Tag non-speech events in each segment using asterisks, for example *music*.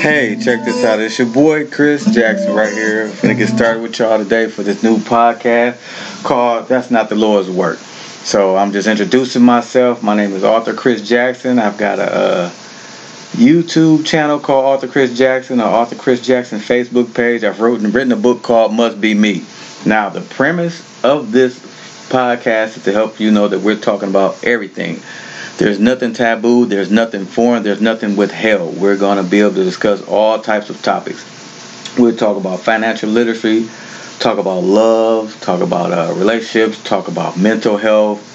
Hey, check this out. It's your boy Chris Jackson right here. I'm gonna get started with y'all today for this new podcast called That's Not the Lord's Work. So I'm just introducing myself. My name is Author Chris Jackson. I've got a, YouTube channel called Author Chris Jackson, or Author Chris Jackson Facebook page. I've written written a book called Must Be Me. Now the premise of this podcast is to help you know that we're talking about everything there's nothing taboo, there's nothing foreign, there's nothing withheld. We're going to be able to discuss all types of topics. We'll talk about financial literacy, talk about love, talk about uh, relationships, talk about mental health,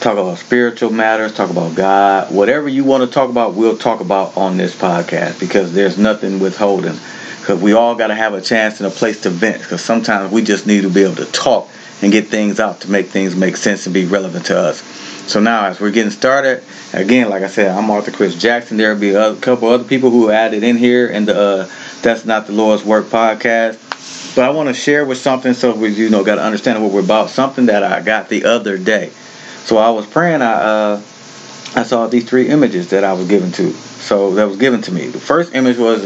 talk about spiritual matters, talk about God. Whatever you want to talk about, we'll talk about on this podcast because there's nothing withholding. Because we all got to have a chance and a place to vent. Because sometimes we just need to be able to talk and get things out to make things make sense and be relevant to us. So now, as we're getting started, again, like I said, I'm Author Chris Jackson. There'll be a couple other people who added in here in the uh, That's Not the Lord's Work podcast. But I want to share with something so we, you know, got to understand what we're about. Something that I got the other day. So I was praying. I uh, I saw these three images that I was given to. So that was given to me. The first image was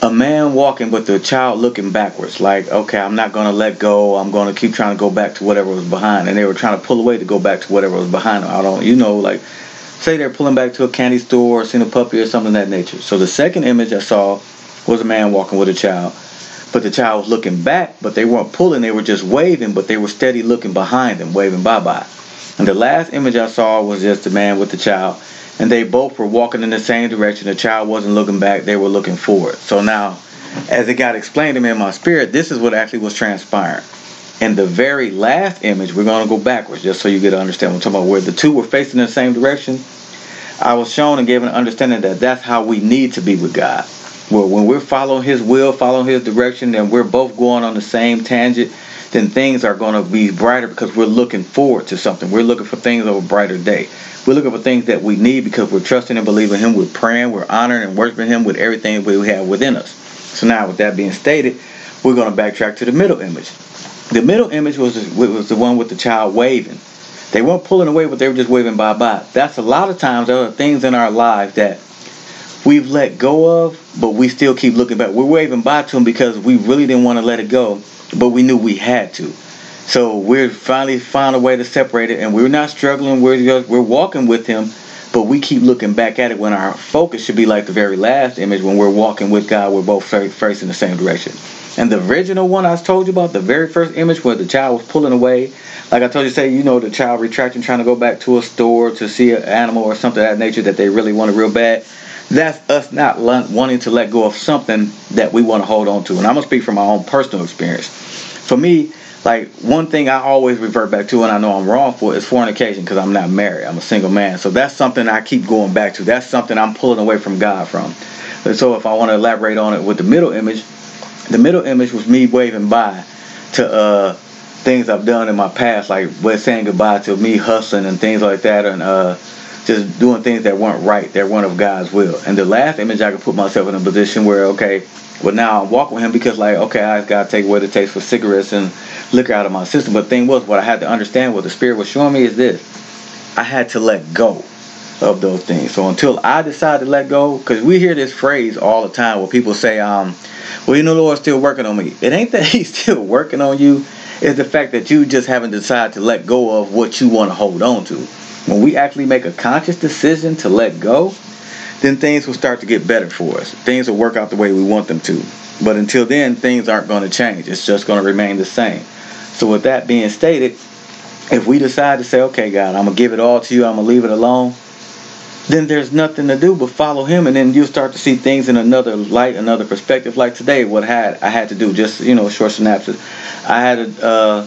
a man walking with the child looking backwards like okay i'm not going to let go i'm going to keep trying to go back to whatever was behind and they were trying to pull away to go back to whatever was behind them. I don't you know like say they're pulling back to a candy store or seeing a puppy or something of that nature. So the second image i saw was a man walking with a child but the child was looking back but they weren't pulling they were just waving but they were steady looking behind them waving bye-bye. And the last image i saw was just the man with the child and they both were walking in the same direction. The child wasn't looking back, they were looking forward. So now, as it got explained to me in my spirit, this is what actually was transpiring. In the very last image, we're going to go backwards just so you get to understand what I'm talking about. Where the two were facing in the same direction, I was shown and given an understanding that that's how we need to be with God. Where when we're following His will, following His direction, and we're both going on the same tangent, then things are going to be brighter because we're looking forward to something. We're looking for things of a brighter day. We're looking for things that we need because we're trusting and believing Him. We're praying, we're honoring and worshiping Him with everything we have within us. So now, with that being stated, we're going to backtrack to the middle image. The middle image was was the one with the child waving. They weren't pulling away, but they were just waving bye bye. That's a lot of times there are things in our lives that we've let go of, but we still keep looking back. We're waving bye to them because we really didn't want to let it go, but we knew we had to. So we're finally found a way to separate it, and we're not struggling. We're we're walking with Him, but we keep looking back at it when our focus should be like the very last image when we're walking with God. We're both facing the same direction. And the original one I told you about, the very first image where the child was pulling away, like I told you, say you know the child retracting, trying to go back to a store to see an animal or something of that nature that they really wanted real bad. That's us not wanting to let go of something that we want to hold on to. And I'm gonna speak from my own personal experience. For me, like one thing I always revert back to, and I know I'm wrong for, is fornication because I'm not married. I'm a single man, so that's something I keep going back to. That's something I'm pulling away from God from. And so, if I want to elaborate on it with the middle image, the middle image was me waving by to uh, things I've done in my past, like saying goodbye to me hustling and things like that, and uh, just doing things that weren't right, that weren't of God's will. And the last image, I could put myself in a position where, okay, well now I'm walking with Him because, like, okay, I got to take away the taste for cigarettes and liquor out of my system. But the thing was, what I had to understand, what the Spirit was showing me is this: I had to let go of those things. So until I decide to let go, because we hear this phrase all the time where people say, um, well, you know, the Lord's still working on me. It ain't *laughs* that He's still working on you. It's the fact that you just haven't decided to let go of what you want to hold on to. When we actually make a conscious decision to let go, then things will start to get better for us. Things will work out the way we want them to. But until then, things aren't going to change. It's just going to remain the same. So, with that being stated, if we decide to say, okay, God, I'm going to give it all to you, I'm going to leave it alone, then there's nothing to do but follow him and then you'll start to see things in another light another perspective like today what had i had to do just you know a short synopsis i had a uh,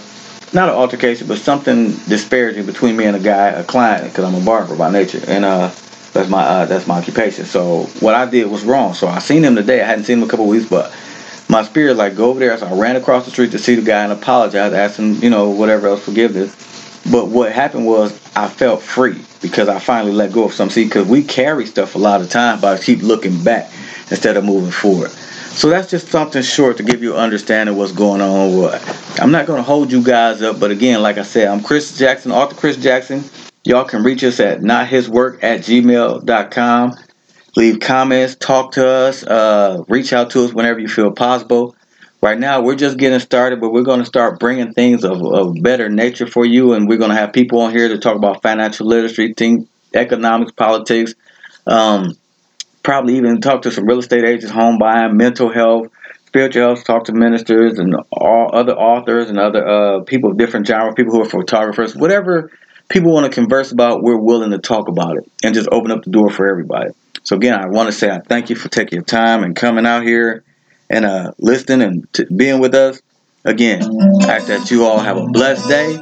not an altercation but something disparaging between me and a guy a client because i'm a barber by nature and uh that's my uh, that's my occupation so what i did was wrong so i seen him today i hadn't seen him a couple weeks but my spirit like go over there. So I ran across the street to see the guy and apologize, ask him, you know, whatever else forgiveness. But what happened was I felt free because I finally let go of some. See, because we carry stuff a lot of time, but I keep looking back instead of moving forward. So that's just something short to give you an understanding what's going on. What I'm not going to hold you guys up, but again, like I said, I'm Chris Jackson, author Chris Jackson. Y'all can reach us at nothiswork at gmail.com. Leave comments, talk to us, uh, reach out to us whenever you feel possible. Right now, we're just getting started, but we're going to start bringing things of, of better nature for you, and we're going to have people on here to talk about financial literacy, things, economics, politics, um, probably even talk to some real estate agents, home buying, mental health, spiritual health, talk to ministers and all other authors and other uh, people of different genres, people who are photographers, whatever people want to converse about, we're willing to talk about it and just open up the door for everybody. So again, I want to say I thank you for taking your time and coming out here and uh, listening and t- being with us. Again, I ask that you all have a blessed day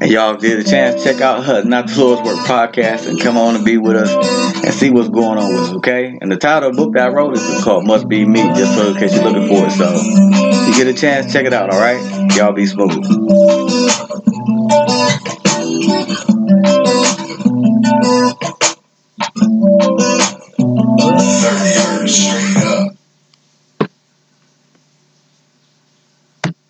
and y'all get a chance, check out her Not the Lord's Work podcast and come on and be with us and see what's going on with us, okay? And the title of the book that I wrote is called Must Be Me, just so in case you're looking for it. So you get a chance, check it out, all right? Y'all be smooth.